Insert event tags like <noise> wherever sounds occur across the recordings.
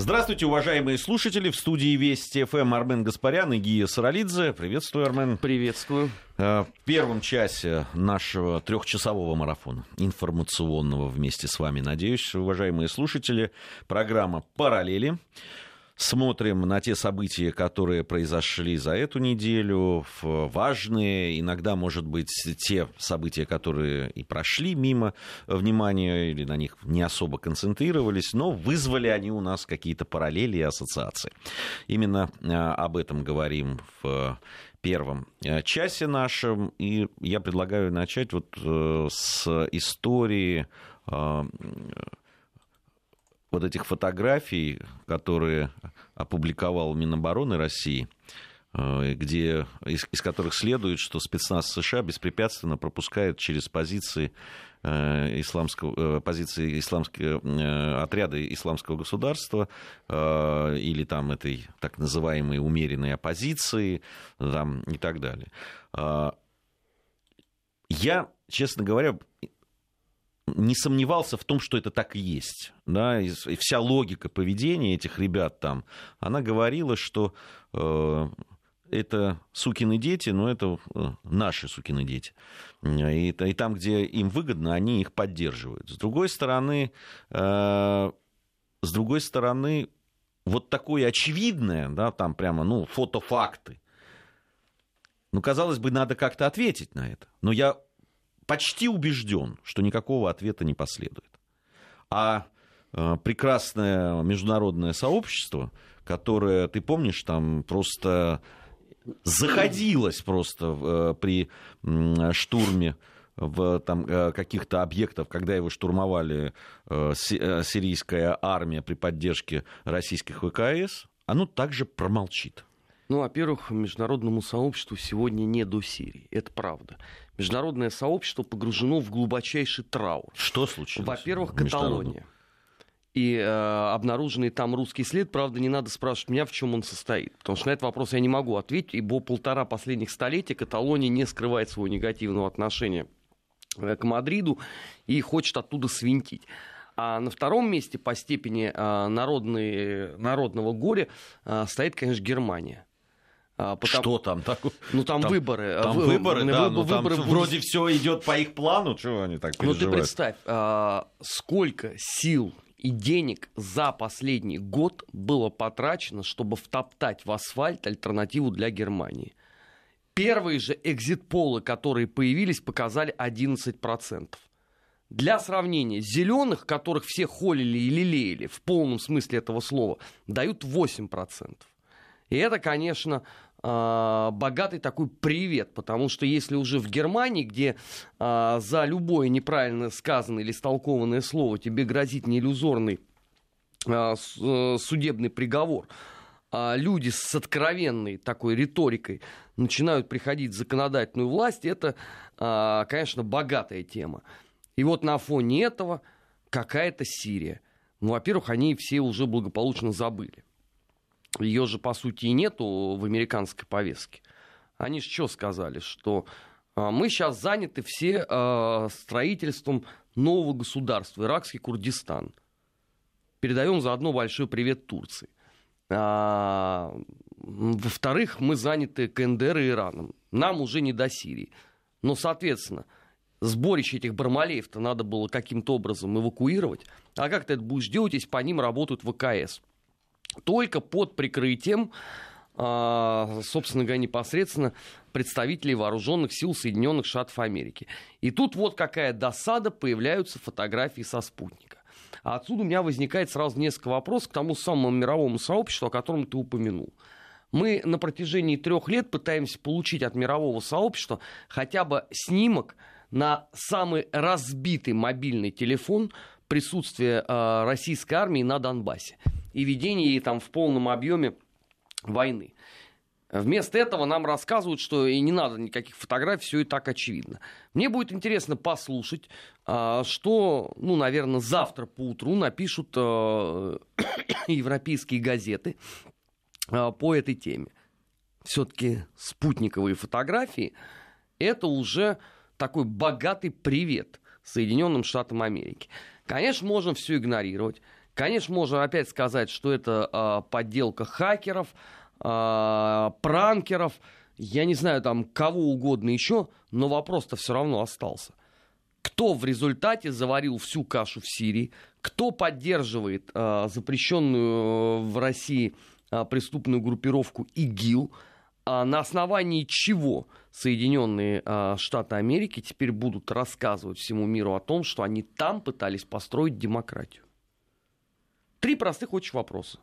Здравствуйте, уважаемые слушатели. В студии Вести ФМ Армен Гаспарян и Гия Саралидзе. Приветствую, Армен. Приветствую. Э, в первом часе нашего трехчасового марафона информационного вместе с вами, надеюсь, уважаемые слушатели, программа «Параллели» смотрим на те события, которые произошли за эту неделю, важные, иногда, может быть, те события, которые и прошли мимо внимания или на них не особо концентрировались, но вызвали они у нас какие-то параллели и ассоциации. Именно а, об этом говорим в первом э, часе нашем, и я предлагаю начать вот э, с истории вот этих фотографий, которые опубликовал Минобороны России, э, где, из, из которых следует, что спецназ США беспрепятственно пропускает через позиции э, исламского, э, позиции исламского, отряда исламского государства или там этой так называемой умеренной оппозиции там, и так далее. Я, честно говоря, не сомневался в том, что это так и есть. Да? И вся логика поведения этих ребят там, она говорила, что э, это сукины дети, но это э, наши сукины дети. И, и там, где им выгодно, они их поддерживают. С другой стороны, э, с другой стороны, вот такое очевидное, да, там прямо, ну, фотофакты. Ну, казалось бы, надо как-то ответить на это. Но я почти убежден, что никакого ответа не последует. А э, прекрасное международное сообщество, которое, ты помнишь, там просто заходилось просто э, при штурме в там, э, каких-то объектов, когда его штурмовали сирийская армия при поддержке российских ВКС, оно также промолчит. Ну, во-первых, международному сообществу сегодня не до Сирии. Это правда. Международное сообщество погружено в глубочайший траур. Что случилось? Во-первых, Каталония. И э, обнаруженный там русский след, правда, не надо спрашивать меня, в чем он состоит. Потому что на этот вопрос я не могу ответить, ибо полтора последних столетия Каталония не скрывает своего негативного отношения э, к Мадриду и хочет оттуда свинтить. А на втором месте по степени э, народной, народного горя э, стоит, конечно, Германия. А, потому... Что там такое? Ну там, там выборы. Там вы... выборы, вы... да, ну, выборы там будут... вроде все идет по их плану, чего они так переживают? Ну ты представь, а, сколько сил и денег за последний год было потрачено, чтобы втоптать в асфальт альтернативу для Германии. Первые же экзит-полы, которые появились, показали 11%. Для сравнения, зеленых, которых все холили и лелеяли в полном смысле этого слова, дают 8%. И это, конечно, а, богатый такой привет, потому что если уже в Германии, где а, за любое неправильно сказанное или истолкованное слово тебе грозит неиллюзорный а, э, судебный приговор, а люди с откровенной такой риторикой начинают приходить в законодательную власть, это, конечно, богатая тема. И вот на фоне этого какая-то Сирия. Ну, во-первых, они все уже благополучно забыли ее же, по сути, и нету в американской повестке. Они же что сказали, что а, мы сейчас заняты все а, строительством нового государства, иракский Курдистан. Передаем заодно большой привет Турции. А, во-вторых, мы заняты КНДР и Ираном. Нам уже не до Сирии. Но, соответственно, сборище этих бармалеев-то надо было каким-то образом эвакуировать. А как ты это будешь делать, если по ним работают ВКС? Только под прикрытием а, собственно говоря, непосредственно представителей вооруженных сил Соединенных Штатов Америки. И тут вот какая досада, появляются фотографии со спутника. А отсюда у меня возникает сразу несколько вопросов к тому самому мировому сообществу, о котором ты упомянул. Мы на протяжении трех лет пытаемся получить от мирового сообщества хотя бы снимок на самый разбитый мобильный телефон присутствия э, российской армии на Донбассе и ведении там в полном объеме войны. Вместо этого нам рассказывают, что и не надо никаких фотографий, все и так очевидно. Мне будет интересно послушать, а, что, ну, наверное, завтра по утру напишут а, <coughs> европейские газеты а, по этой теме. Все-таки спутниковые фотографии – это уже такой богатый привет Соединенным Штатам Америки. Конечно, можно все игнорировать. Конечно, можно опять сказать, что это э, подделка хакеров, э, пранкеров, я не знаю, там, кого угодно еще, но вопрос-то все равно остался. Кто в результате заварил всю кашу в Сирии, кто поддерживает э, запрещенную в России э, преступную группировку ИГИЛ, э, на основании чего Соединенные э, Штаты Америки теперь будут рассказывать всему миру о том, что они там пытались построить демократию. Три простых очень вопроса.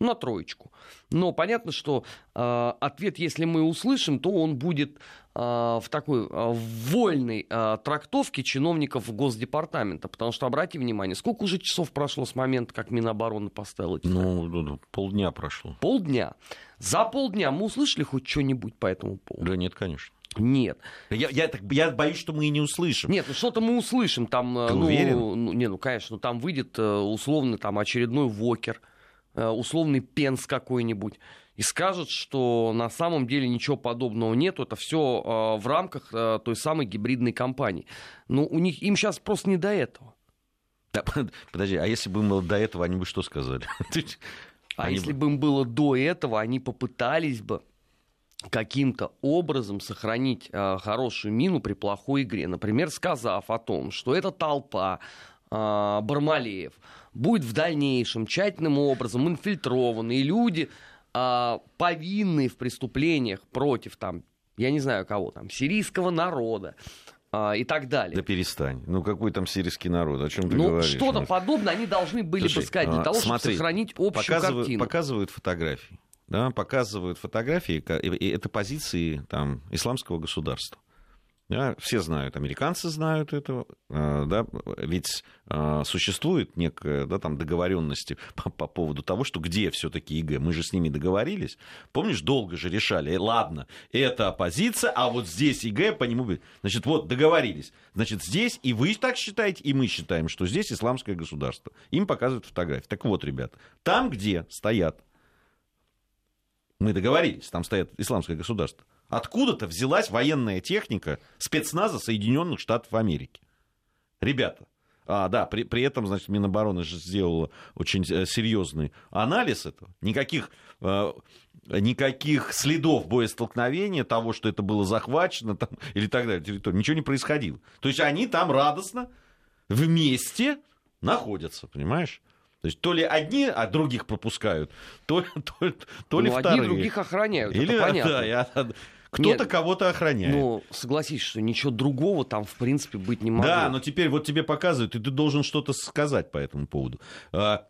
На троечку. Но понятно, что э, ответ, если мы услышим, то он будет э, в такой э, вольной э, трактовке чиновников Госдепартамента. Потому что, обратите внимание, сколько уже часов прошло с момента, как Минобороны поставила эти Ну, полдня прошло. Полдня. За полдня мы услышали хоть что-нибудь по этому поводу? Да нет, конечно. Нет. Я, я, так, я боюсь, что мы и не услышим. Нет, ну что-то мы услышим. Там, Ты ну, уверен? ну, не, ну, конечно, ну, там выйдет э, условно там очередной Вокер, э, условный Пенс какой-нибудь, и скажет, что на самом деле ничего подобного нету, это все в рамках э, той самой гибридной кампании. Но у них, им сейчас просто не до этого. Да, <laughs> подожди, а если бы им было до этого, они бы что сказали? <laughs> А Они если бы им было до этого, они попытались бы каким-то образом сохранить э, хорошую мину при плохой игре. Например, сказав о том, что эта толпа э, Бармалеев будет в дальнейшем тщательным образом инфильтрованы, и люди, э, повинные в преступлениях против, там, я не знаю кого, там, сирийского народа и так далее. Да перестань. Ну, какой там сирийский народ? О чем ты Ну, говоришь? что-то Ну, подобное они должны были Слушай, бы сказать для а, того, чтобы смотри, сохранить общую показывают, картину. показывают фотографии. Да, показывают фотографии, и- это позиции там, исламского государства. Да, все знают, американцы знают это, э, да, ведь э, существует некая да, там договоренности <laughs> по, по поводу того, что где все-таки ИГ. Мы же с ними договорились. Помнишь, долго же решали. Э, Ладно, это оппозиция, а вот здесь ИГ по нему. Значит, вот договорились. Значит, здесь и вы так считаете, и мы считаем, что здесь исламское государство. Им показывают фотографии. Так вот, ребята, там, где стоят мы договорились, там стоит исламское государство. Откуда-то взялась военная техника спецназа Соединенных Штатов Америки. Ребята, а, да, при, при этом, значит, Минобороны же сделала очень э, серьезный анализ этого. Никаких, э, никаких следов боестолкновения, того, что это было захвачено там, или так далее, территория, ничего не происходило. То есть они там радостно вместе находятся, понимаешь? То есть то ли одни, а других пропускают, то, то, то ли ну, вторые. одни других охраняют, Или, <laughs> это понятно. да, я- кто-то кого-то охраняет. Ну, согласись, что ничего другого там, в принципе, быть не могло. Да, но теперь вот тебе показывают, и ты должен что-то сказать по этому поводу. А,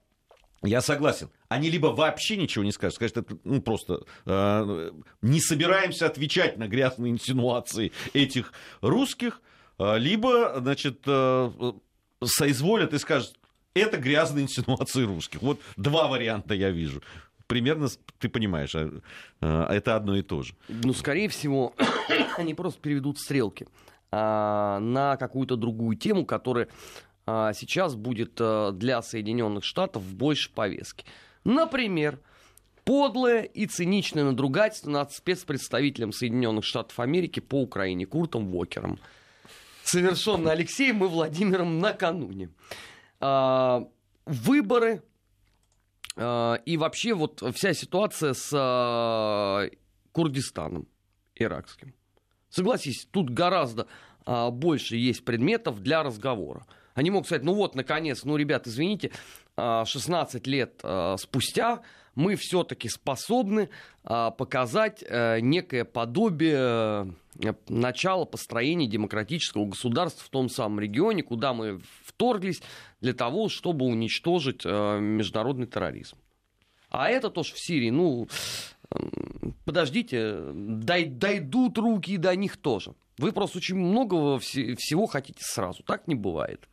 Я согласен. Они либо вообще ничего не скажут, скажут, это ну, просто э, не собираемся отвечать на грязные инсинуации этих русских, э, либо, значит, э, соизволят и скажут, это грязные инсинуации русских. Вот два варианта я вижу. Примерно, ты понимаешь, э, э, это одно и то же. Ну, скорее всего, <coughs> они просто переведут стрелки а, на какую-то другую тему, которая а, сейчас будет а, для Соединенных Штатов в большей повестке. Например, подлое и циничное надругательство над спецпредставителем Соединенных Штатов Америки по Украине Куртом Вокером, совершенное Алексеем и Владимиром накануне. А, выборы а, и вообще вот вся ситуация с а, Курдистаном иракским. Согласись, тут гораздо больше есть предметов для разговора. Они могут сказать, ну вот, наконец, ну, ребят, извините, а, 16 лет спустя мы все-таки способны а, показать а, некое подобие э, начала построения демократического государства в том самом регионе, куда мы вторглись для того, чтобы уничтожить а, международный терроризм. А это тоже в Сирии, ну, подождите, дай, дойдут руки до них тоже. Вы просто очень многого все- всего хотите сразу. Так не бывает.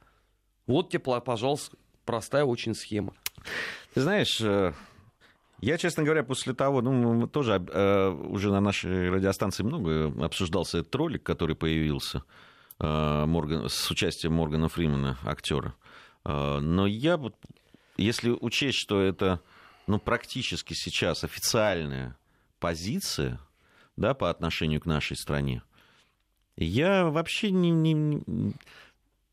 Вот тебе, пожалуйста, простая очень схема. Ты знаешь, э, я, честно говоря, после того, ну, тоже э, уже на нашей радиостанции много обсуждался этот ролик, который появился э, Морган- с участием Моргана Фримена, актера. Э, Но я если учесть, что это ну, практически сейчас официальная позиция да, по отношению к нашей стране, я вообще не, не,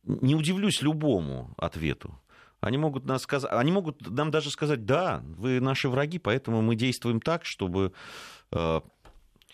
не удивлюсь любому ответу. Они могут, нас сказать, они могут нам даже сказать, да, вы наши враги, поэтому мы действуем так, чтобы э,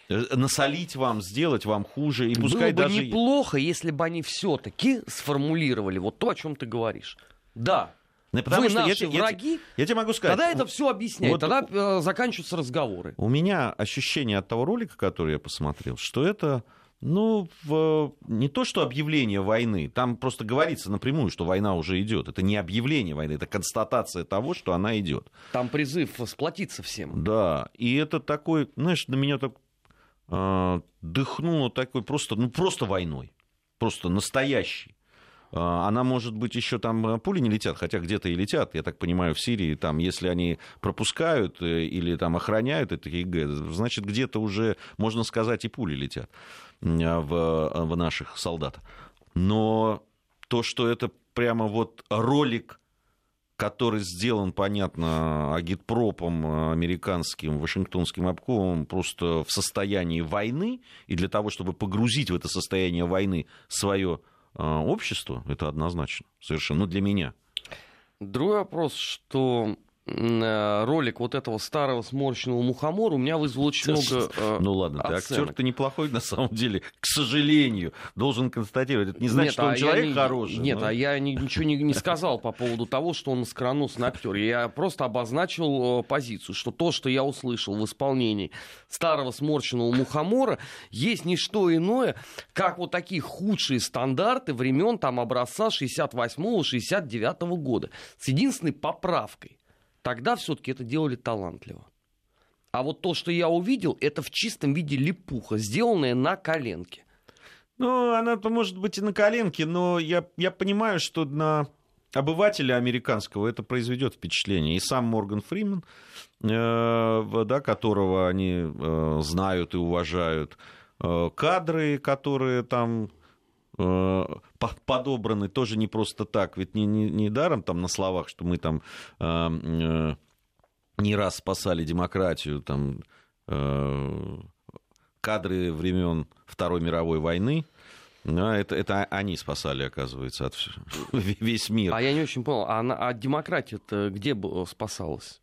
насолить вам, сделать вам хуже. И пускай Было бы даже... неплохо, если бы они все-таки сформулировали вот то, о чем ты говоришь. Да, Ну, потому вы что я наши я враги, Я тебе могу сказать. тогда это все объясняет, вот- тогда э, заканчиваются разговоры. У меня ощущение от того ролика, который я посмотрел, что это, ну, в- не то, что объявление войны, там просто говорится напрямую, что война уже идет. Это не объявление войны, это констатация того, что она идет. Там призыв сплотиться всем. Да, и это такой, знаешь, на меня так а, дыхнуло такой просто, ну, просто войной. Просто настоящей. А, Она, может быть, еще там а, пули не летят, хотя где-то и летят, я так понимаю, в Сирии, там, если они пропускают э, или там охраняют это ИГ, значит, где-то уже, можно сказать, и пули летят а, в, в наших солдат. Но то, что это прямо вот ролик который сделан, понятно, агитпропом э, американским, вашингтонским обкомом, просто в состоянии войны, и для того, чтобы погрузить в это состояние войны свое э, общество, это однозначно, совершенно, ну, для меня. Другой вопрос, что ролик вот этого старого сморщенного мухомора у меня вызвал очень много э, Ну ладно, ты актер-то неплохой, на самом деле, к сожалению, должен констатировать. Это не значит, Нет, что он а человек не- хороший. Нет, но- а я ни- ничего не, не сказал по поводу того, что он скороносный актер. Я просто обозначил э, позицию, что то, что я услышал в исполнении старого сморщенного мухомора, есть не что иное, как вот такие худшие стандарты времен там образца 68-69 года. С единственной поправкой. Тогда все-таки это делали талантливо. А вот то, что я увидел, это в чистом виде липуха, сделанная на коленке. Ну, она может быть и на коленке, но я, я понимаю, что на обывателя американского это произведет впечатление. И сам Морган Фриман, э, да, которого они э, знают и уважают, э, кадры, которые там э, подобраны тоже не просто так, ведь не, не, не даром там на словах, что мы там э, э, не раз спасали демократию, там э, кадры времен Второй мировой войны, да, это, это они спасали, оказывается, от <laughs> весь мир. А я не очень понял, а, а демократия-то где спасалась?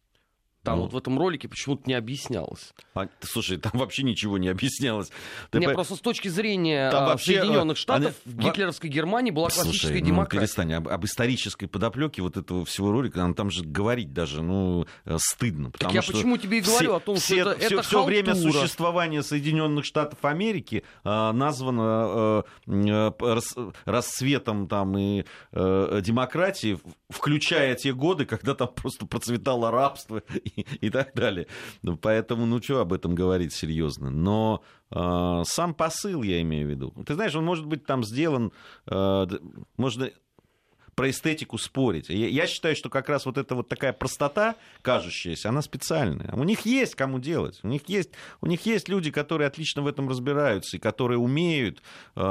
Там Ну. вот в этом ролике почему-то не объяснялось. А, слушай, там вообще ничего не объяснялось. Ты Не, по- просто с точки зрения Там а, вообще, Соединенных а, Штатов они- в гитлеровской Германии была Слушай, классическая ну, демократия. перестань, об, об исторической подоплеке вот этого всего ролика, нам там же говорить даже, ну, э, стыдно. потому я что почему тебе и говорю все- о том, что все- это- все, это все время существования Соединенных Штатов Америки э, названо э, э, рас- расцветом там и э, демократии, включая те годы, когда там просто процветало рабство <laughs> и, так далее. Ну, Поэтому, ну, что об этом говорить серьезно? Но э, сам посыл, я имею в виду. Ты знаешь, он может быть там сделан, э, можно про эстетику спорить. Я, я считаю, что как раз вот эта вот такая простота, кажущаяся, она специальная. У них есть кому делать. У них есть, у них есть люди, которые отлично в этом разбираются и которые умеют э,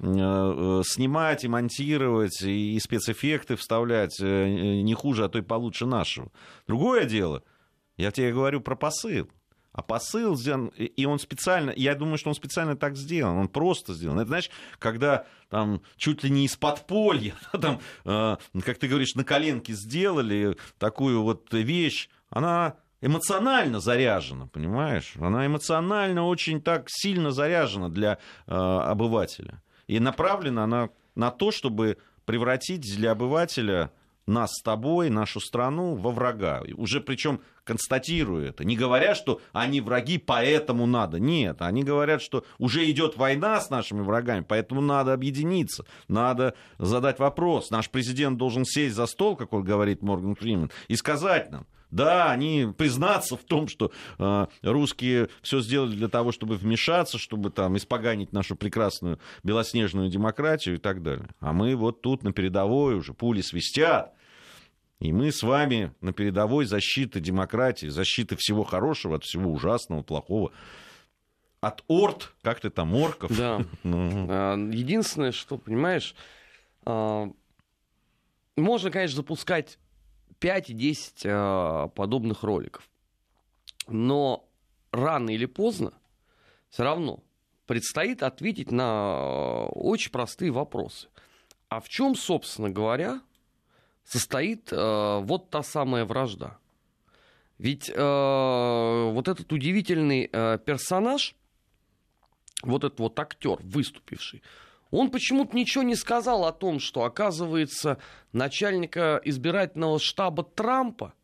э, снимать и монтировать и, и спецэффекты вставлять э, не хуже, а то и получше нашего. Другое дело, я тебе говорю про посыл. А посыл сделан, и- он специально, я думаю, что он специально так сделан, он просто сделан. Это, знаешь, когда там чуть ли не из подполья, <laughs> там, э, как ты говоришь, на коленке сделали такую вот вещь, она эмоционально заряжена, понимаешь? Она эмоционально очень так сильно заряжена для э, обывателя. И направлена она на то, чтобы превратить для обывателя нас с тобой, нашу страну во врага. Уже причем констатируя это. Не говоря, что они враги, поэтому надо. Нет, они говорят, что уже идет война с нашими врагами, поэтому надо объединиться. Надо задать вопрос. Наш президент должен сесть за стол, как он говорит Морган Фримен, и сказать нам, да, они признаться в том, что э, русские все сделали для того, чтобы вмешаться, чтобы там испоганить нашу прекрасную белоснежную демократию и так далее. А мы вот тут на передовой уже пули свистят. И мы с вами на передовой защиты демократии, защиты всего хорошего от всего ужасного, плохого. От орд, как ты там, орков. Да. <laughs> Ну, А, Единственное, что, понимаешь, а, можно, конечно, запускать 5 и 10 а, подобных роликов. Но рано или поздно все равно предстоит ответить на очень простые вопросы. А в чем, собственно говоря, состоит э, вот та самая вражда. Ведь э, вот этот удивительный э, персонаж, вот этот вот актер, выступивший, он почему-то ничего не сказал о том, что, оказывается, начальника избирательного штаба Трампа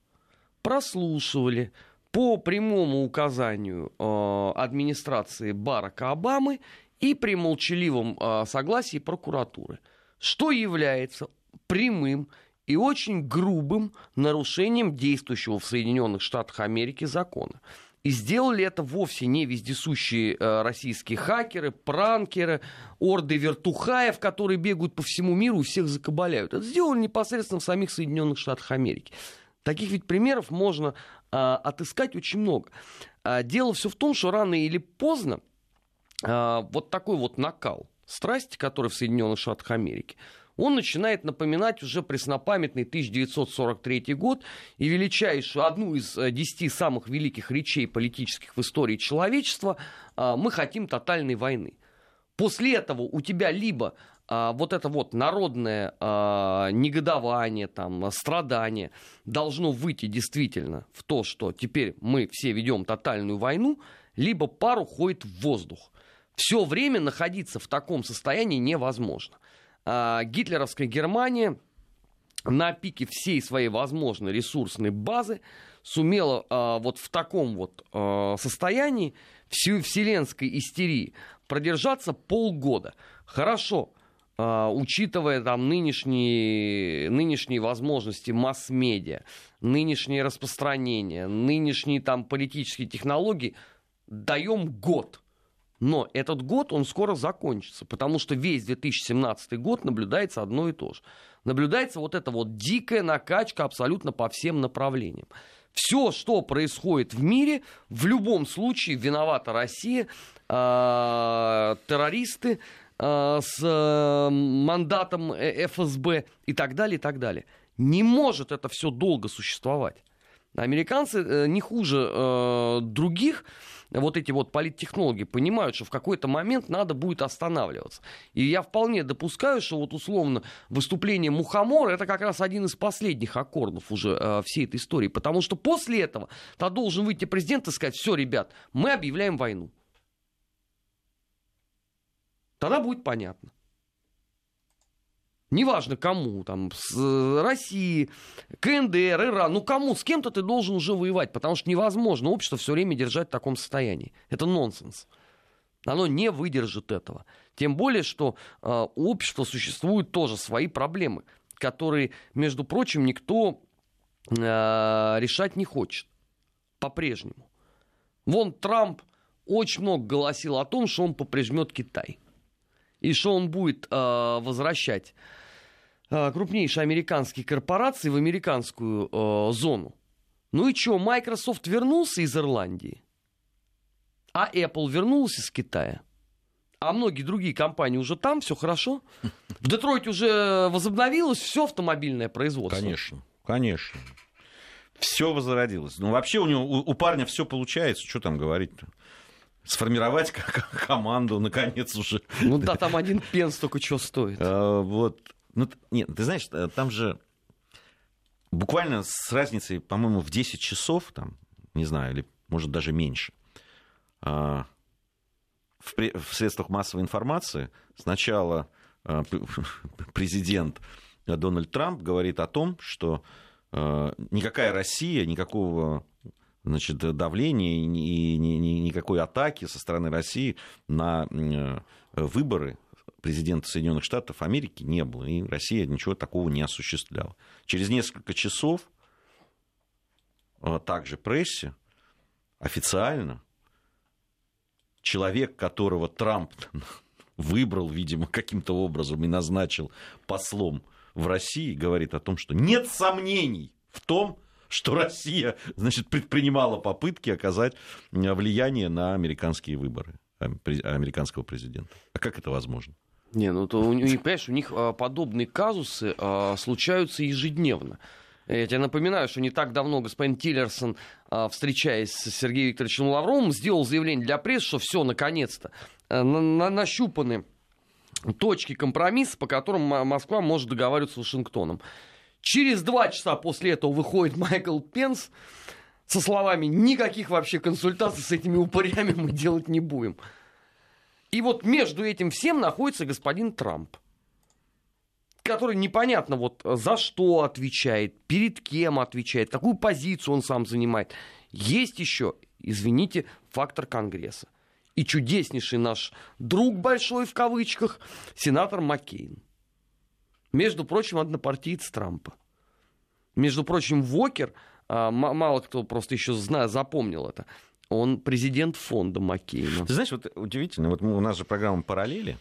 прослушивали по прямому указанию э, администрации Барака Обамы и при молчаливом э, согласии прокуратуры, что является прямым и очень грубым нарушением действующего в Соединенных Штатах Америки закона. И сделали это вовсе не вездесущие э, российские хакеры, пранкеры, орды вертухаев, которые бегают по всему миру и всех закабаляют. Это сделали непосредственно в самих Соединенных Штатах Америки. Таких ведь примеров можно э, отыскать очень много. А дело все в том, что рано или поздно э, вот такой вот накал страсти, который в Соединенных Штатах Америки, он начинает напоминать уже преснопамятный 1943 год и величайшую, одну из э, десяти самых великих речей политических в истории человечества а, «Мы хотим тотальной войны». После этого у тебя либо а, вот это вот народное а, негодование, там, страдание должно выйти действительно в то, что теперь мы все ведем тотальную войну, либо пар уходит в воздух. Все время находиться в таком состоянии невозможно. А, гитлеровская Германия на пике всей своей возможной ресурсной базы сумела а, вот в таком вот а, состоянии всю вселенской истерии продержаться полгода. Хорошо, учитывая там нынешние, нынешние возможности масс-медиа, нынешнее распространение, нынешние там политические технологии, даем год – но этот год, он скоро закончится, потому что весь 2017 год наблюдается одно и то же. Наблюдается вот эта вот дикая накачка абсолютно по всем направлениям. Все, что происходит в мире, в любом случае виновата Россия, э, террористы э, с э, мандатом ФСБ и так далее, и так далее. Не может это все долго существовать. Американцы э, не хуже э, других вот эти вот политтехнологи понимают, что в какой-то момент надо будет останавливаться. И я вполне допускаю, что вот условно выступление Мухомора это как раз один из последних аккордов уже э, всей этой истории. Потому что после этого то должен выйти президент и сказать, все, ребят, мы объявляем войну. Тогда будет понятно. Неважно кому, там, с э, России, КНДР, Иран, ну кому, с кем-то ты должен уже воевать, потому что невозможно общество все время держать в таком состоянии. Это нонсенс. Оно не выдержит этого. Тем более, что э, у общества существуют тоже свои проблемы, которые, между прочим, никто э, решать не хочет по-прежнему. Вон Трамп очень много голосил о том, что он поприжмет Китай. И что он будет э, возвращать Э, крупнейшие американские корпорации в американскую э, зону. Ну и что, Microsoft вернулся из Ирландии, а Apple вернулся из Китая. А многие другие компании уже там, все хорошо. В Детройте уже возобновилось все автомобильное производство. Конечно, конечно. Все возродилось. Ну, вообще у него, у, у парня все получается. Что там говорить-то? Сформировать <laughs> команду, наконец, уже. Ну да, там один пенс только что стоит. А, вот. Ну, нет, ты знаешь, э, там же буквально с разницей, по-моему, в 10 часов, там, не знаю, или может даже меньше, а, в, в средствах массовой информации сначала а, <laughs> президент Дональд Трамп говорит о том, что а, никакая Россия, никакого значит, давления и никакой атаки со стороны России на э, выборы президента Соединенных Штатов Америки не было, и Россия ничего такого не осуществляла. Через несколько часов а, также прессе официально человек, которого Трамп <laughs> выбрал, видимо, каким-то образом и назначил послом в России, говорит о том, что нет сомнений в том, что Россия значит, предпринимала попытки оказать влияние на американские выборы американского президента. А как это возможно? Не, ну то у них, понимаешь, у них а, подобные казусы а, случаются ежедневно. Я тебе напоминаю, что не так давно господин Тиллерсон, а, встречаясь с Сергеем Викторовичем Лавровым, сделал заявление для прессы, что все, наконец-то, на, на, нащупаны точки компромисса, по которым Москва может договариваться с Вашингтоном. Через два часа после этого выходит Майкл Пенс со словами «никаких вообще консультаций с этими упырями мы делать не будем». И вот между этим всем находится господин Трамп который непонятно вот за что отвечает, перед кем отвечает, какую позицию он сам занимает. Есть еще, извините, фактор Конгресса. И чудеснейший наш друг большой в кавычках, сенатор Маккейн. Между прочим, однопартиец Трампа. Между прочим, Вокер, а, мало кто просто еще знает, запомнил это, он президент фонда Маккейна. Ты знаешь, вот удивительно, вот у нас же программа «Параллели»,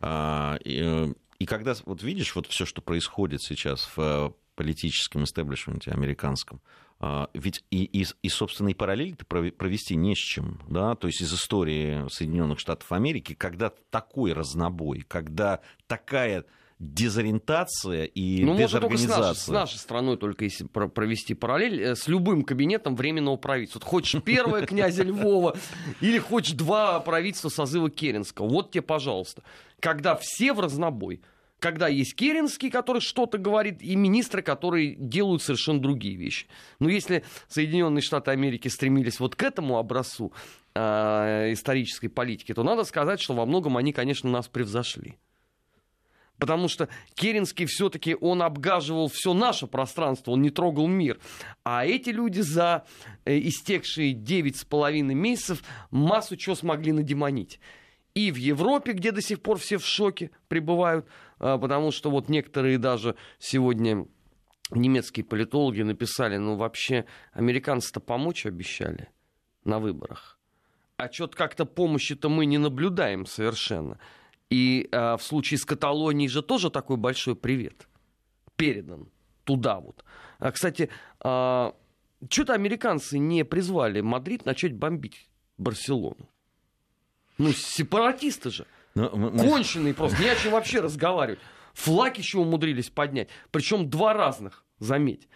а, э, и когда вот видишь вот все, что происходит сейчас в э, политическом истеблишменте американском, а, ведь и, и, и собственно, и параллель-то провести не с чем, да, то есть из истории Соединенных Штатов Америки, когда такой разнобой, когда такая дезориентация и ну, дезорганизация. Можно с, нашей, с нашей страной только если провести параллель, э, с любым кабинетом временного правительства. Вот хочешь первое князя Львова или хочешь два правительства созыва Керенского. Вот тебе, пожалуйста. Когда все в разнобой когда есть Керенский, который что-то говорит, и министры, которые делают совершенно другие вещи. Но если Соединенные Штаты Америки стремились вот к этому образцу э, исторической политики, то надо сказать, что во многом они, конечно, нас превзошли. Потому что Керенский все-таки он обгаживал все наше пространство, он не трогал мир. А эти люди за э, истекшие девять с половиной месяцев массу чего смогли надемонить. И в Европе, где до сих пор все в шоке пребывают, а, потому что вот некоторые даже сегодня немецкие политологи написали, ну вообще американцы-то помочь обещали на выборах. А что-то как-то помощи-то мы не наблюдаем совершенно. И э, в случае с Каталонией же тоже такой большой привет передан туда вот. А, кстати, э, а, что-то американцы не призвали Мадрид начать бомбить Барселону. Ну, сепаратисты же. Но, ну, мы... Конченые просто, не о чем вообще разговаривать. Флаг еще умудрились поднять. Причем два разных, заметь.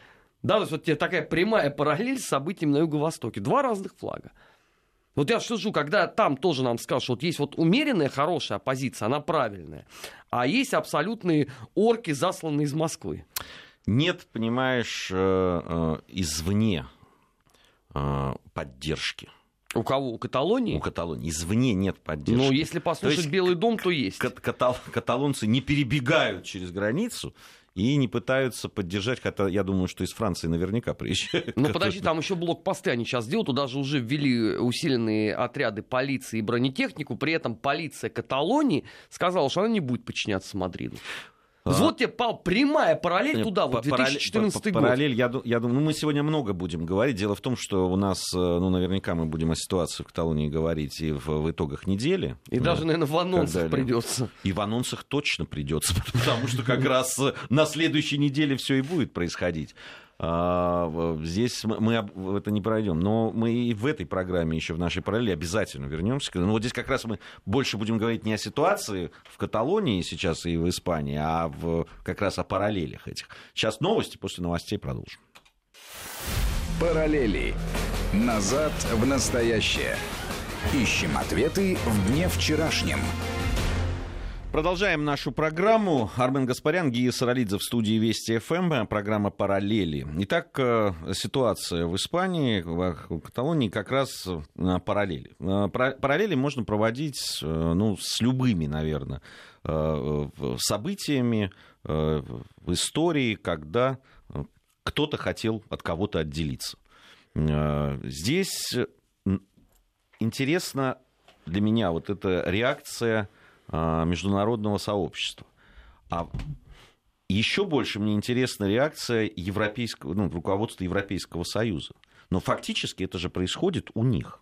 Да, то есть вот тебе такая прямая параллель с событиями на Юго-Востоке. Два разных флага. Вот я жду, когда там тоже нам скажут, что вот есть вот умеренная хорошая оппозиция, она правильная, а есть абсолютные орки, засланные из Москвы. Нет, понимаешь, э, э, извне э, поддержки. У кого? У Каталонии? У Каталонии. Извне нет поддержки. Ну, если послушать то есть, Белый дом, то есть. Катал, каталонцы не перебегают через границу, и не пытаются поддержать, хотя я думаю, что из Франции наверняка приезжают. Ну подожди, там еще блокпосты они сейчас делают, туда же уже ввели усиленные отряды полиции и бронетехнику, при этом полиция Каталонии сказала, что она не будет подчиняться Мадриду. А. Вот тебе, Пал, прямая параллель Нет, туда, вот 2014 год. Параллель, я, я думаю, ну, мы сегодня много будем говорить. Дело в том, что у нас, э, ну, наверняка мы будем о ситуации в Каталонии говорить и в, в итогах недели. И да, даже, наверное, в анонсах придется. И в анонсах точно придется, <laughs> потому что как <laughs> раз на следующей неделе все и будет происходить. А, здесь мы это не пройдем. Но мы и в этой программе еще в нашей параллели обязательно вернемся. Но ну, вот здесь как раз мы больше будем говорить не о ситуации в Каталонии сейчас и в Испании, а в, как раз о параллелях этих. Сейчас новости, после новостей продолжим. Параллели. Назад в настоящее. Ищем ответы в дне вчерашнем. Продолжаем нашу программу. Армен Гаспарян, Гия Саралидзе в студии Вести ФМ, программа «Параллели». Итак, э, ситуация в Испании, в Каталонии как раз э, параллели. Э, параллели можно проводить ну, с любыми, наверное, событиями в истории, когда кто-то хотел от кого-то отделиться. Здесь интересно для меня вот эта реакция – а, международного сообщества. А еще больше мне интересна реакция европейского, ну, руководства Европейского Союза. Но фактически это же происходит у них.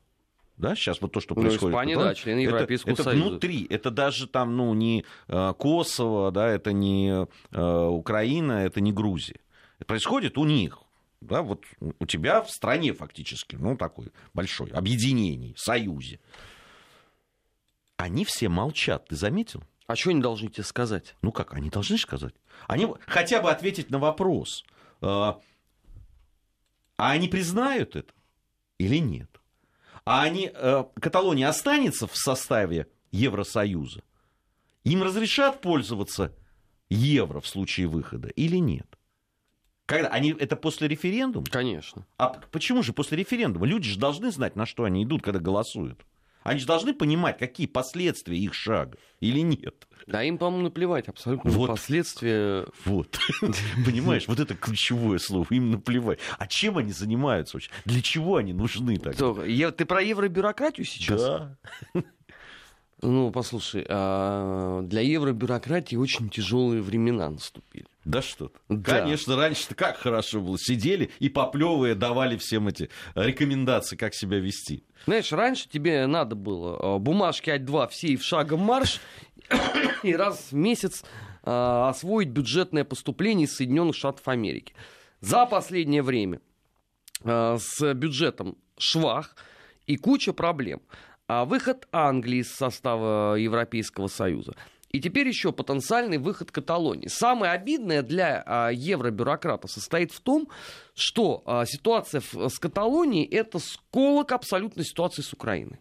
Да, сейчас вот то, что ну, происходит. Испания, да, члены Европейского это, Союза. Это внутри, это даже там, ну, не э, Косово, да, это не э, Украина, это не Грузия. Это происходит у них. Да, вот у тебя в стране фактически, ну, такой большой, объединение, союзе. Они все молчат, ты заметил? А что они должны тебе сказать? Ну как, они должны сказать. Они хотя бы ответить на вопрос. А, а они признают это или нет? А они, э, Каталония останется в составе Евросоюза? Им разрешат пользоваться евро в случае выхода или нет? Когда? Они, это после референдума? Конечно. А почему же после референдума? Люди же должны знать, на что они идут, когда голосуют. Они же должны понимать, какие последствия их шага или нет. Да, им, по-моему, наплевать абсолютно Вот. последствия. Вот. <laughs> Понимаешь, вот это ключевое слово. Им наплевать. А чем они занимаются вообще? Для чего они нужны так? Ты про евробюрократию сейчас? Да. Ну, послушай, а, для евробюрократии очень тяжелые времена наступили. Да что ты. Да. Конечно, раньше-то как хорошо было. Сидели и поплевые давали всем эти рекомендации, как себя вести. Знаешь, раньше тебе надо было а, бумажки А2 все и в шагом марш, <coughs> и раз в месяц а, освоить бюджетное поступление из Соединенных Штатов Америки. За последнее время а, с бюджетом швах и куча проблем. А выход Англии из состава Европейского Союза. И теперь еще потенциальный выход Каталонии. Самое обидное для а, евробюрократов состоит в том, что а, ситуация в- с Каталонией это сколок абсолютной ситуации с Украиной.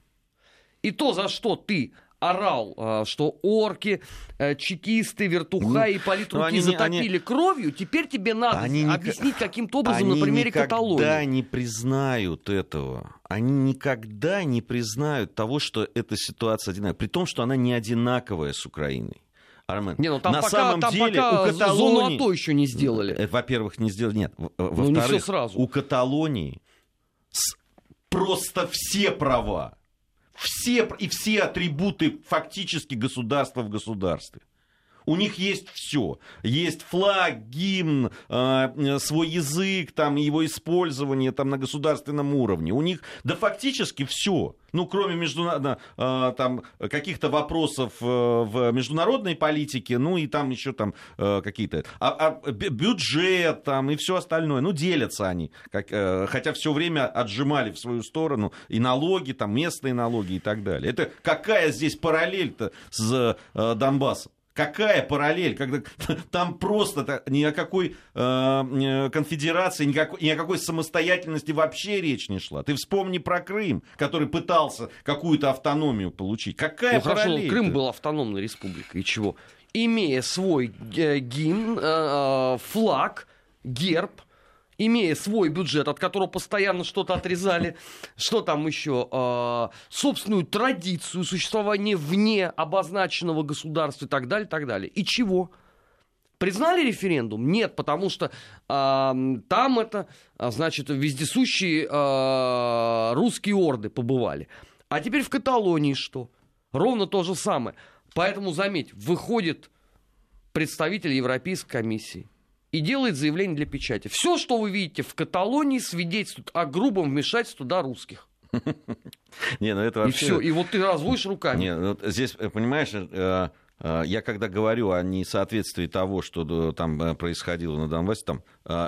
И то, за что ты орал, а, что орки, э, чекисты, вертуха и ну, политруки они не- затопили кровью, теперь тебе надо Они объяснить каким-то образом Они на примере никогда Каталонии. не признают этого. Они никогда не признают того, что эта ситуация одинаковая. При том, что она не одинаковая с Украиной. Армен, Не, ну там на пока, самом там деле пока у з- зону Каталонии... АТО еще не сделали. Э, Во-первых, не сделали. Нет. Во- Ну, не Во-вторых, сразу. у Каталонии просто все права. Все, и все атрибуты фактически государства в государстве. У них есть все. Есть флаг, гимн, э, э, свой язык, там, его использование там, на государственном уровне. У них, да фактически все. Ну, кроме междуна- э, там, каких-то вопросов э, в международной политике, ну и там еще там э, какие-то... А, а бю- бюджет там и все остальное. Ну, делятся они. Как, хотя все время отжимали в свою сторону и налоги, там, местные налоги и так далее. Это какая здесь параллель-то с Донбассом? Какая параллель, когда <laughs> там просто ни о какой э, э, конфедерации, никакой, ни о какой самостоятельности вообще речь не шла. Ты вспомни про Крым, который пытался какую-то автономию получить. Какая Ну хорошо, параллель? Крым был автономной республикой, и чего? Имея свой э, гимн, э, э, флаг, герб, имея свой бюджет, от которого постоянно что-то отрезали, что там еще, э, собственную традицию существования вне обозначенного государства и так далее, так далее. И чего? Признали референдум? Нет, потому что а, там это, а, значит, вездесущие а, русские орды побывали. А теперь в Каталонии что? Ровно то же самое. Поэтому, заметь, выходит представитель Европейской комиссии и делает заявление для печати. Все, что вы видите в Каталонии, свидетельствует о грубом вмешательстве туда русских. <laughs> Не, ну это И вообще... все. И вот ты разводишь руками. Не, ну, вот здесь, э, понимаешь, э, э, я когда говорю о несоответствии того, что там происходило на Донбассе, там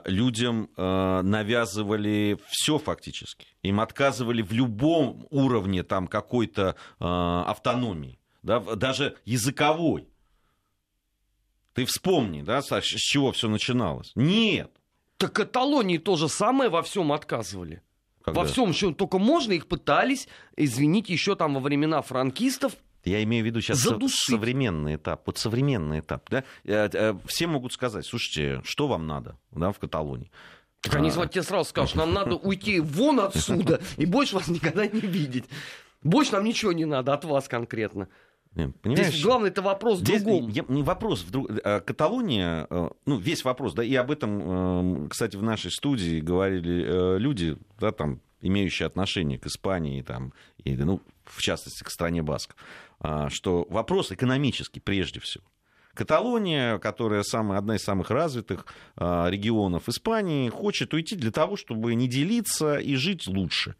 людям навязывали все фактически. Им отказывали в любом уровне там какой-то автономии, да, даже языковой. Ты вспомни, да, Саш, с чего все начиналось. Нет. Так Каталонии то же самое во всем отказывали. Когда? Во всем, что только можно, их пытались, извините, еще там во времена франкистов. Я имею в виду сейчас Задушить. современный этап. Вот современный этап. Да? Э, э, Все могут сказать, слушайте, что вам надо да, в Каталонии? Так они А, тебе сразу скажут, нам надо уйти вон отсюда и больше вас никогда не видеть. Больше нам ничего не надо от вас конкретно. Не, понимаешь? Здесь главный это вопрос в Здесь другом. я- не вопрос. в друг- э, Каталония, э, ну, весь вопрос, да, и об этом, э, кстати, в нашей студии говорили э, люди, да, там, имеющие отношение к Испании, там, и, ну, в частности, к стране Басков, а, что вопрос экономический прежде всего. Каталония, которая самая, одна из самых развитых а, регионов Испании, хочет уйти для того, чтобы не делиться и жить лучше.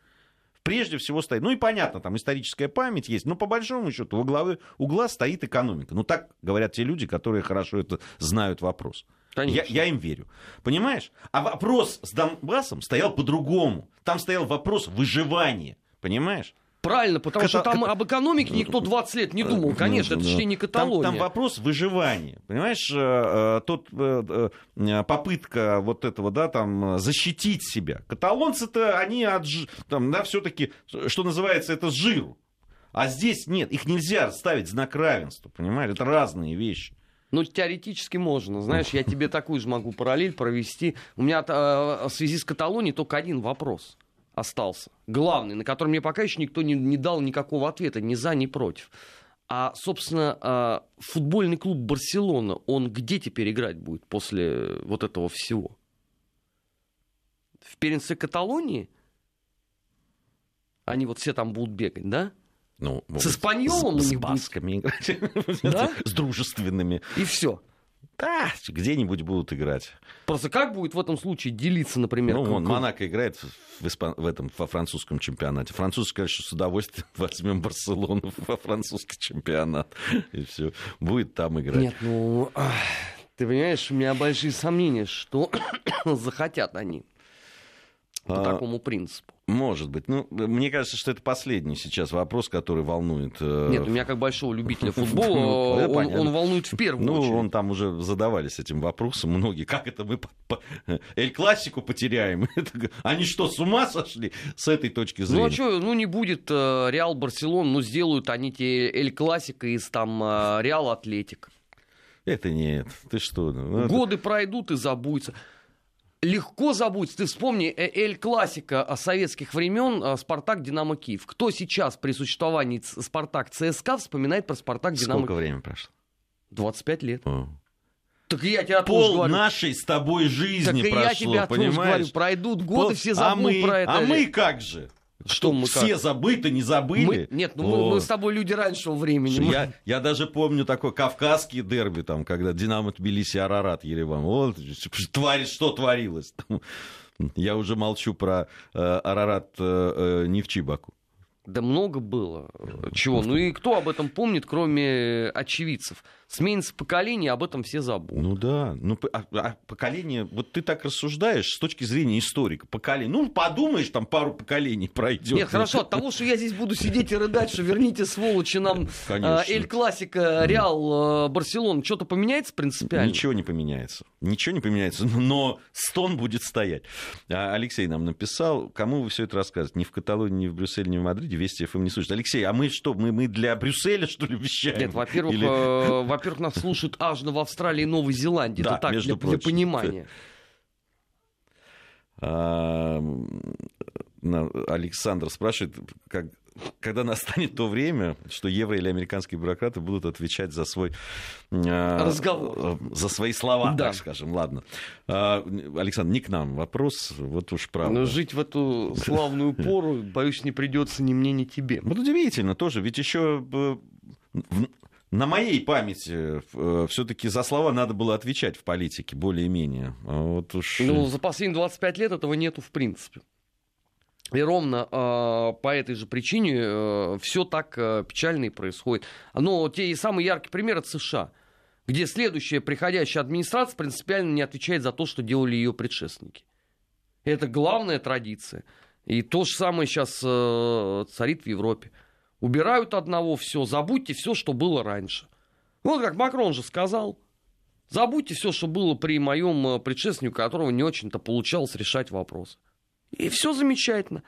Прежде всего стоит, ну и понятно, там историческая память есть, но по большому счету во главе угла стоит экономика. Ну так говорят те люди, которые хорошо это знают вопрос. Я, Конечно. я им верю. Понимаешь? А вопрос с Донбассом стоял по-другому. Там стоял вопрос выживания. Понимаешь? Правильно, потому Ката- что там об экономике никто 20 лет не думал. Конечно, это да. не Там, там вопрос выживания. Понимаешь, э, э, тот э, попытка вот этого, да, там, защитить себя. Каталонцы-то, они от, там, да, все-таки, что называется, это с жиру. А здесь нет, их нельзя ставить знак равенства, понимаешь? Это разные вещи. Ну, теоретически можно. Знаешь, я тебе такую же могу параллель провести. У меня в связи с Каталонией только один вопрос остался. Главный, на который мне пока еще никто не, не дал никакого ответа, ни за, ни против. А, собственно, э, футбольный клуб Барселона, он где теперь играть будет после вот этого всего? В первенстве Каталонии? Они вот все там будут бегать, да? Ну, С Испаньолом с, с них басками играть. Да? <laughs> С дружественными. И все. Да, где-нибудь будут играть. Просто как будет в этом случае делиться, например, Ну, вон, Монако играет в, испан- в этом, во французском чемпионате. Французы скажут, что с удовольствием <laughs> возьмем Барселону во французский чемпионат. И все. Будет там играть. Нет, ну, ты понимаешь, у меня большие сомнения, что <coughs> захотят они по А, такому принципу. Может быть. Ну, мне кажется, что это последний сейчас вопрос, который волнует. э, Нет, у меня как большого любителя <laughs> Ну, футбола, это он, волнует в первую Ну, очередь. он там уже задавались этим вопросом многие. Как это мы Эль Классику потеряем? <laughs> Они что, с ума сошли с этой точки Ну зрения? а что, ну не будет э, Реал Барселон, ну сделают они те Эль Классика из там э, Реал Атлетик. Это нет. Ты что? ну, это- Годы пройдут и забудется. Легко забудется. Ты вспомни э, Эль Классика советских времен э, Спартак Динамо Киев. Кто сейчас при существовании Спартак ЦСКА вспоминает про Спартак Динамо Сколько времени прошло? 25 лет. О. Так я же Пол говорю. нашей с тобой Так жизни я прошло, о том же говорю. понимаешь? Пройдут годы, Пол- все а забудут мы, про это. А мы как же? Что мы Все как? забыты, не забыли? Мы- Нет, ну мы, О. мы с тобой люди раньшего времени. Мы- Я, я даже помню такой кавказский дерби, там, когда Динамо Тбилиси, Арарат, Ереван. Вот, тварь, что творилось. <laughs> Я уже молчу про э, Арарат э, э, Невчи Баку. Да много было. э, Чего? Ну и кто об этом помнит, кроме очевидцев? Сменится поколение, об этом все забудут. Ну да, ну а- а поколение, вот ты так рассуждаешь с точки зрения историка, поколение, ну подумаешь, там пару поколений пройдет. Нет, хорошо, от того, что я здесь буду сидеть и рыдать, что верните, сволочи, нам <laughs> э, Эль Классика, Реал, э, Барселона, что-то поменяется принципиально? Ничего не поменяется. Ничего не поменяется, но стон будет стоять. А Алексей нам написал, кому вы все это рассказываете? Ни в Каталонии, ни в Брюсселе, ни в Мадриде Вести ФМ не слушает. Алексей, а мы что, мы, мы для Брюсселя, что ли, вещаем? Нет, во-первых, Или- э, во-первых, нас слушают аж в Австралии и Новой Зеландии. Да, Это так, между для, для прочим. понимания. А, м, на- Александр спрашивает, как, когда настанет то время, что евро или американские бюрократы будут отвечать за свой а, Разговор. э, за свои слова, Да. так скажем. Ладно. Александр, не к нам вопрос, вот уж правда. Но жить в эту славную пору, боюсь, не придется ни мне, ни тебе. Вот удивительно тоже, ведь еще э, на моей памяти все-таки за слова надо было отвечать в политике, более-менее. А вот уж... Ну, за последние 25 лет этого нету в принципе. И ровно э, по этой же причине все так э, печально и происходит. Но те и самый яркий пример это США, где следующая приходящая администрация принципиально не отвечает за то, что делали ее предшественники. Это главная традиция. И то же самое сейчас царит в Европе. Убирают одного, все, забудьте все, что было раньше. Вот как Макрон же сказал. Забудьте все, что было при моем э, предшественнике, которого не очень-то получалось решать вопрос. И все замечательно.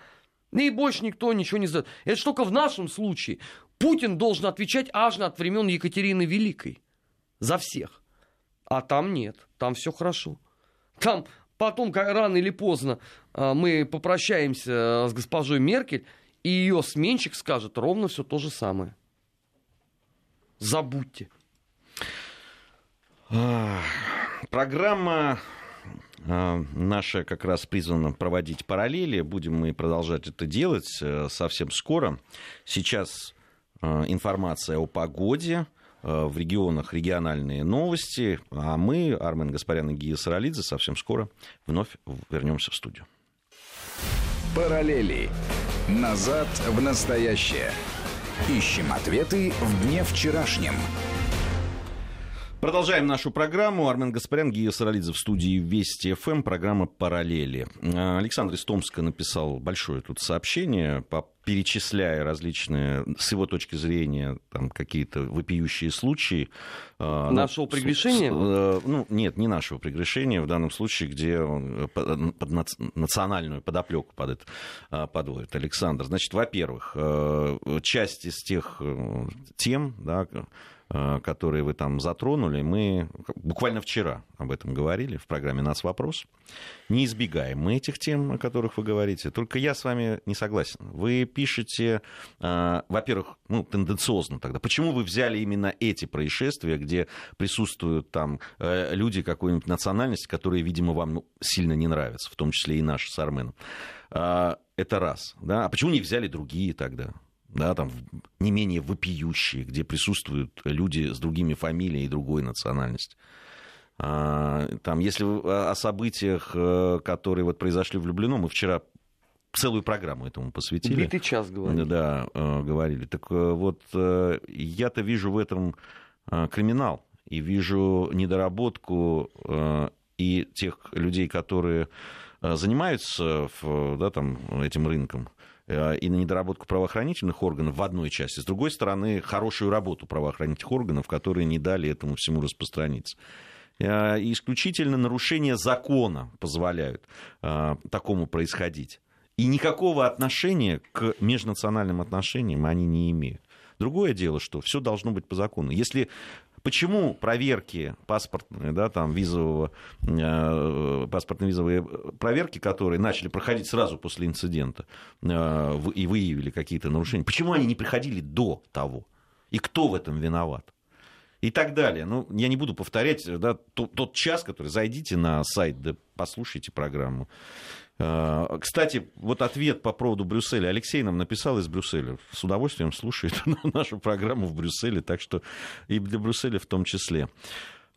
И больше никто ничего не знает. Это ж только в нашем случае. Путин должен отвечать аж от времен Екатерины Великой. За всех. А там нет. Там все хорошо. Там потом, как рано или поздно, э, мы попрощаемся с госпожой Меркель, и ее сменщик скажет ровно все то же самое. Забудьте. А, Программа а, наша как раз призвана проводить параллели. Будем мы продолжать это делать э, совсем скоро. Сейчас э, информация о погоде. э, В регионах региональные новости. А мы, Армен Гаспарян и Гия Саралидзе, совсем скоро вновь вернемся в студию. Параллели. Назад в настоящее. Ищем ответы в дне вчерашнем. Продолжаем нашу программу. Армен Гаспарян, Гия Саралидзе в студии Вести ФМ. Программа «Параллели». А, Александр из Томска написал большое тут сообщение, по- перечисляя различные, с его точки зрения, там какие-то вопиющие случаи. А, ну, Нашего с- прегрешения? с- э, ну, нет, не нашего прегрешения. В данном случае, где он э, по- под нац- национальную подоплеку под это а, подводит. Александр, значит, во-первых, э, часть из тех э, тем, да, э, которые вы там затронули, мы буквально вчера об этом говорили в программе «Нас вопрос». Не избегаем мы этих тем, о которых вы говорите. Только я с вами не согласен. Вы пишете, э, во-первых, ну, тенденциозно тогда. Почему вы взяли именно эти происшествия, где присутствуют там э, люди какой-нибудь национальности, которые, видимо, вам ну, сильно не нравятся, в том числе и наши с Арменом? Э, это раз. Да? А почему не взяли другие тогда? Да, там не менее вопиющие, где присутствуют люди с другими фамилиями и другой национальности. А, там, если о событиях, э, которые вот произошли в Люблино, мы вчера целую программу этому посвятили. Битый час говорили. Да, э, говорили. Так э, вот, я-то вижу в этом криминал и вижу недоработку и тех людей, которые занимаются да, там, этим рынком, и на недоработку правоохранительных органов в одной части. С другой стороны, хорошую работу правоохранительных органов, которые не дали этому всему распространиться. Э, исключительно нарушения закона позволяют э, такому происходить. И никакого отношения к межнациональным отношениям они не имеют. Другое дело, что все должно быть по закону. Если Почему проверки паспортные, да, там, визового, э, паспортно-визовые проверки, которые начали проходить сразу после инцидента э, и выявили какие-то нарушения, почему они не приходили до того? И кто в этом виноват? и так далее. Ну, я не буду повторять да, тот, тот час, который зайдите на сайт, да послушайте программу. А, кстати, вот ответ по поводу Брюсселя. Алексей нам написал из Брюсселя. С удовольствием слушает <laughs> нашу программу в Брюсселе, так что и для Брюсселя в том числе.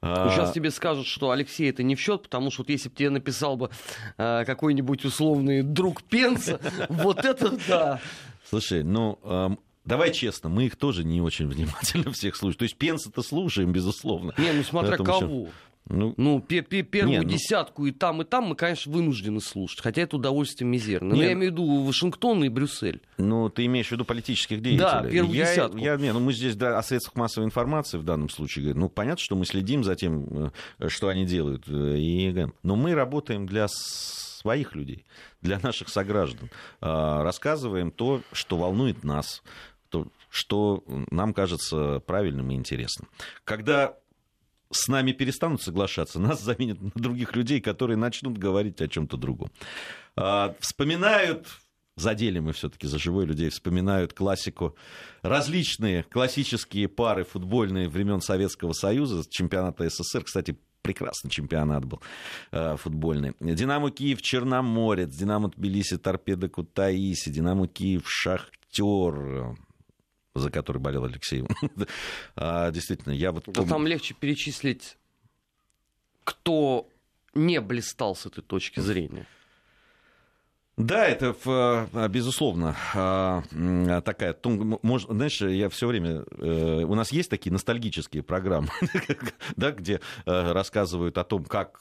Ну, сейчас тебе скажут, что Алексей это не в счет, потому что вот если бы тебе написал бы э, какой-нибудь условный друг Пенса, <laughs> вот это да. Слушай, ну Давай честно, мы их тоже не очень <laughs> внимательно всех слушаем. То есть Пенса-то слушаем, безусловно. Не, ну смотря кого. Еще... Ну, ну первую не, ну... десятку и там, и там мы, конечно, вынуждены слушать. Хотя это удовольствие мизерное. Но я имею в виду Вашингтон и Брюссель. Ну, ты имеешь в виду политических деятелей. Да, первую я, десятку. Я, не, ну, мы здесь да, о средствах массовой информации в данном случае говорим. Ну, понятно, что мы следим за тем, э, что они делают. Э, и, но мы работаем для своих людей, для наших сограждан. А, рассказываем то, что волнует нас то, что нам кажется правильным и интересным. Когда с нами перестанут соглашаться, нас заменят на других людей, которые начнут говорить о чем-то другом. А, вспоминают задели мы все-таки за живой людей, вспоминают классику. Различные классические пары футбольные времен Советского Союза, чемпионата СССР, кстати, прекрасный чемпионат был э, футбольный. Динамо Киев, Черноморец, Динамо Тбилиси, Торпедо Кутаиси, Динамо Киев, Шахтер, за который болел Алексей. <laughs> а, действительно, я вот... Да там легче перечислить, кто не блистал с этой точки зрения. Да, это э, безусловно а, такая, знаешь, я все время, э, у нас есть такие ностальгические программы, <laughs> да, где э, рассказывают о том, как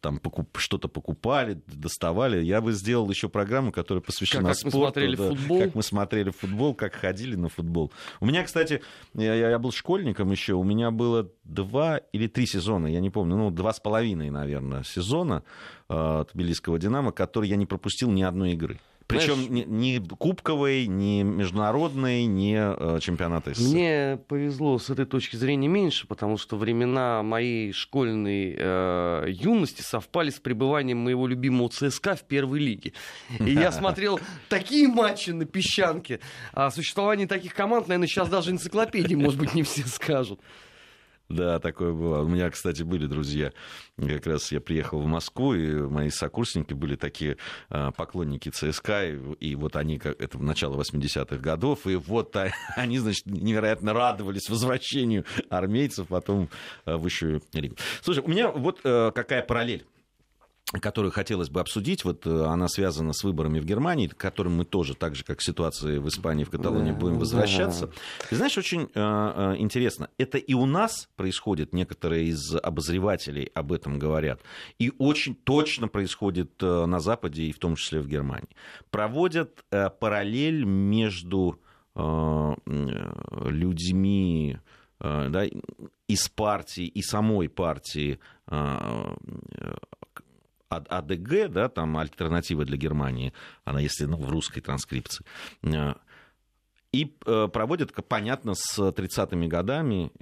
там что-то покупали, доставали. Я бы сделал еще программу, которая посвящена как, спорту, мы смотрели да, футбол. как мы смотрели футбол, как ходили на футбол. У меня, кстати, я, я был школьником еще, у меня было два или три сезона, я не помню, ну два с половиной, наверное, сезона э, Тбилисского «Динамо», который я не пропустил ни одной игры. Причем ни, ни кубковой, ни международной, ни э, чемпионата СССР. Мне повезло с этой точки зрения меньше, потому что времена моей школьной э, юности совпали с пребыванием моего любимого ЦСКА в первой лиге. И я <laughs> смотрел такие матчи на песчанке. О существовании таких команд, наверное, сейчас даже энциклопедии, может быть, не все скажут. Да, такое было. У меня, кстати, были друзья. Как раз я приехал в Москву, и мои сокурсники были такие а, поклонники ЦСКА, и вот они, это в начало 80-х годов, и вот <laughs> они, значит, невероятно радовались возвращению армейцев потом в высшую лигу. Слушай, у меня вот э, какая параллель которую хотелось бы обсудить, вот э, она связана с выборами в Германии, к которым мы тоже, так же, как ситуации в Испании, в Каталонии, будем возвращаться. Ты знаешь, очень э, э, интересно, это и у нас происходит, некоторые из обозревателей об этом говорят, и очень точно происходит э, на Западе, и в том числе в Германии. Проводят э, параллель между э, людьми, да, из партии и самой партии АДГ, да, там альтернатива для Германии, она если ну, в русской транскрипции, э, и э, проводят, понятно, с 30-ми годами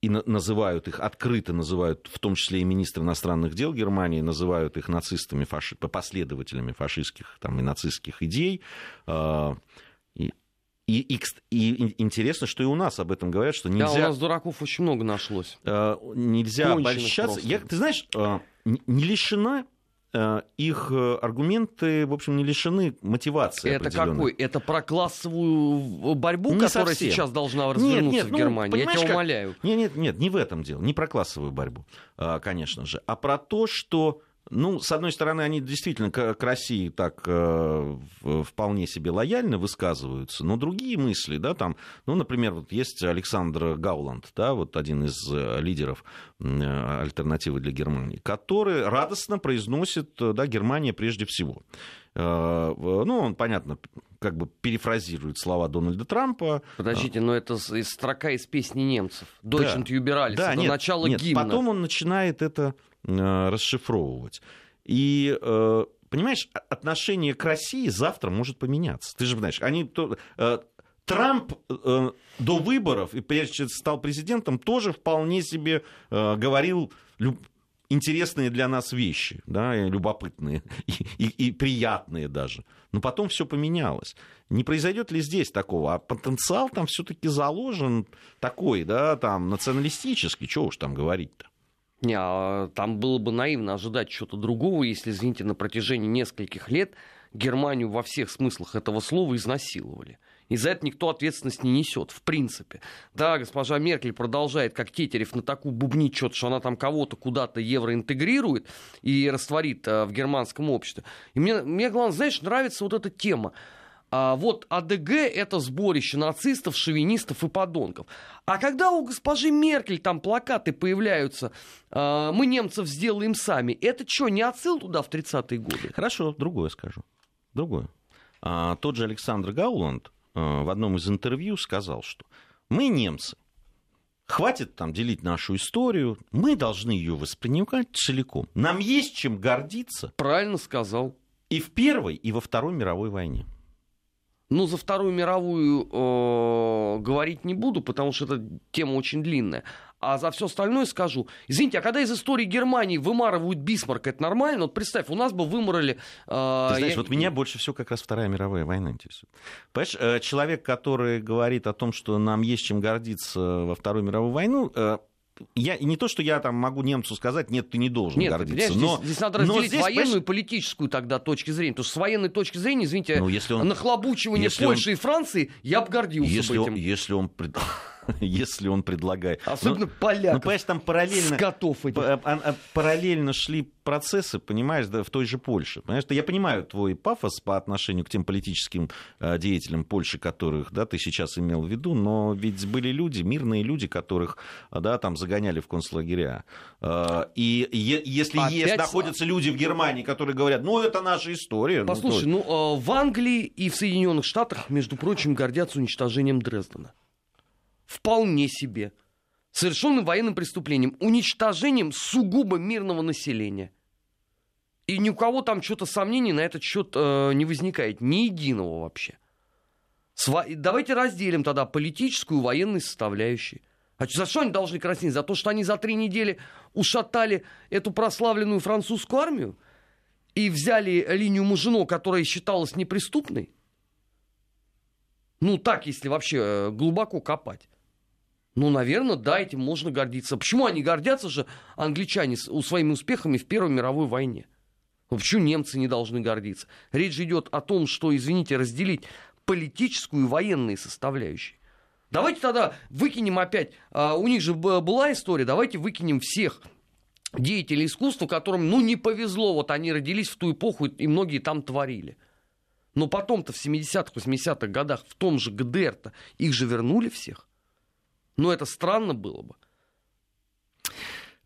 и называют их, открыто называют, в том числе и министр иностранных дел Германии, называют их нацистами, фаши, последователями фашистских там, и нацистских идей. И, и, и, интересно, что и у нас об этом говорят, что нельзя... Да, у нас дураков очень много нашлось. Нельзя Конченых обольщаться. Я, ты знаешь, не лишена Э, их э, аргументы, в общем, не лишены мотивации. Это какой? Это про классовую борьбу, не которая совсем. сейчас должна развернуться нет, нет, в ну, Германии? Я тебя умоляю. Нет, нет, нет, не в этом дело, не про классовую борьбу, а, конечно же, а про то, что ну, с одной стороны, они действительно к, к России так э, вполне себе лояльно высказываются, но другие мысли, да, там, ну, например, вот есть Александр Гауланд, да, вот один из э, лидеров э, альтернативы для Германии, который радостно произносит, да, Германия прежде всего. Э, ну, он, понятно, как бы перефразирует слова Дональда Трампа. Подождите, но это строка из песни немцев. Deutschland да. Юбералис, да, это нет, начало нет, гимна. Потом он начинает это расшифровывать. И э, понимаешь, отношение к России завтра может поменяться. Ты же знаешь, они э, Трамп до выборов и прежде чем стал президентом тоже вполне себе говорил интересные для нас вещи, да, и любопытные <laughs> и, и, и приятные даже. Но потом все поменялось. Не произойдет ли здесь такого? А потенциал там все-таки заложен такой, да, там националистический, чего уж там говорить-то? Не, а там было бы наивно ожидать чего-то другого, если, извините, на протяжении нескольких лет Германию во всех смыслах этого слова изнасиловали. И за это никто ответственность не несет, в принципе. Да, госпожа Меркель продолжает, как Тетерев, на такую бубнить что-то, что она там кого-то куда-то евроинтегрирует и растворит а, в германском обществе. И мне, мне главное, знаешь, нравится вот эта тема. А вот АДГ это сборище нацистов, шовинистов и подонков. А когда у госпожи Меркель там плакаты появляются, а, мы немцев сделаем сами, это что, не отсыл туда в 30-е годы? Хорошо, другое скажу. Другое. А, тот же Александр Гауланд а, в одном из интервью сказал, что мы немцы, Хватит там делить нашу историю. Мы должны ее воспринимать целиком. Нам есть чем гордиться. Правильно сказал. И в Первой, и во Второй мировой войне. Ну, за Вторую мировую э, говорить не буду, потому что эта тема очень длинная. А за все остальное скажу. Извините, а когда из истории Германии вымарывают Бисмарк, это нормально? Вот представь, у нас бы выморали... Э, Ты знаешь, я... вот меня больше всего как раз Вторая мировая война интересует. Понимаешь, э, человек, который говорит о том, что нам есть чем гордиться во Вторую мировую войну, э, я, не то, что я там могу немцу сказать, нет, ты не должен нет, гордиться. Но, здесь, здесь надо разделить здесь, военную понимаешь... и политическую тогда точки зрения. Потому что с военной точки зрения, извините, ну, если он, нахлобучивание Польши он, и Франции, я бы гордился если бы этим. Он, если он <laughs> если он предлагает. Особенно ну, поляков. Ну, понимаешь, там параллельно, скотов этих. А, а, параллельно шли процессы, понимаешь, да, в той же Польше. Понимаешь, я понимаю твой пафос по отношению к тем политическим э, деятелям Польши, которых да, ты сейчас имел в виду, но ведь были люди, мирные люди, которых да, там загоняли в концлагеря. И если Опять... есть, находятся люди в Германии, которые говорят, ну, это наша история. Ну, Послушай, ну, ну э, в Англии и в Соединенных Штатах, между прочим, гордятся уничтожением Дрездена вполне себе совершенным военным преступлением, уничтожением сугубо мирного населения. И ни у кого там что-то сомнений на этот счет э, не возникает, ни единого вообще. Сва... Давайте разделим тогда политическую и военную составляющие. А за что они должны краснеть? За то, что они за три недели ушатали эту прославленную французскую армию и взяли линию Мужино, которая считалась неприступной? Ну, так, если вообще э, глубоко копать. Ну, наверное, да, этим можно гордиться. Почему они гордятся же, англичане, своими успехами в Первой мировой войне? Ну, почему немцы не должны гордиться? Речь идет о том, что, извините, разделить политическую и военные составляющие. Давайте тогда выкинем опять, а, у них же была история, давайте выкинем всех деятелей искусства, которым, ну, не повезло, вот они родились в ту эпоху, и многие там творили. Но потом-то в 70-х, 80-х годах в том же ГДР-то их же вернули всех. Ну, это странно было бы.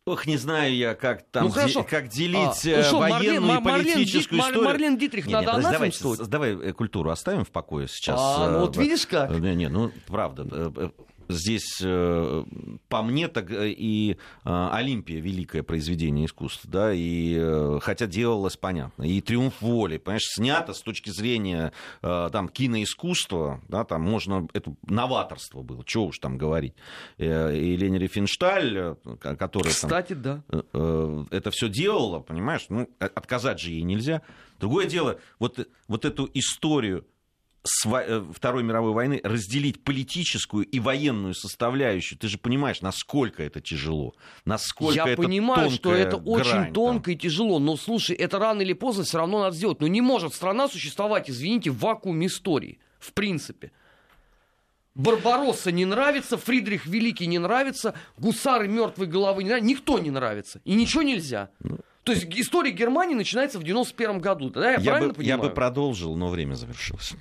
Ох, не знаю я, как там, ну. Де, как делить а, ну, что, военную Марлен, и политическую Марлен, историю. Марлен Дитрих нет, надо нет, давай, давай культуру оставим в покое сейчас. А, ну вот видишь как. Не, не, ну правда. Здесь, э, по мне, так и Олимпия великое произведение искусства, да, и хотя делалось понятно, и Триумф воли, понимаешь, снято с точки зрения там киноискусства, да, там можно, это новаторство было, чего уж там говорить. И Лени Рифеншталь, которая Кстати, там, да. это все делала, понимаешь, ну, отказать же ей нельзя. Другое дело, вот, вот эту историю Э, Второй мировой войны разделить политическую и военную составляющую. Ты же понимаешь, насколько это тяжело, насколько Я это понимаю, что это грань, очень тонко и тяжело, но слушай, это рано или поздно все равно надо сделать. Но не может страна существовать, извините, в вакууме истории, в принципе. Барбаросса не нравится, Фридрих Великий не нравится, гусары мертвой головы не нравятся, никто не нравится. И ничего нельзя. Ну, То есть история Германии начинается в 91 году. Да, я, я правильно бы, понимаю? Я бы продолжил, но время завершилось.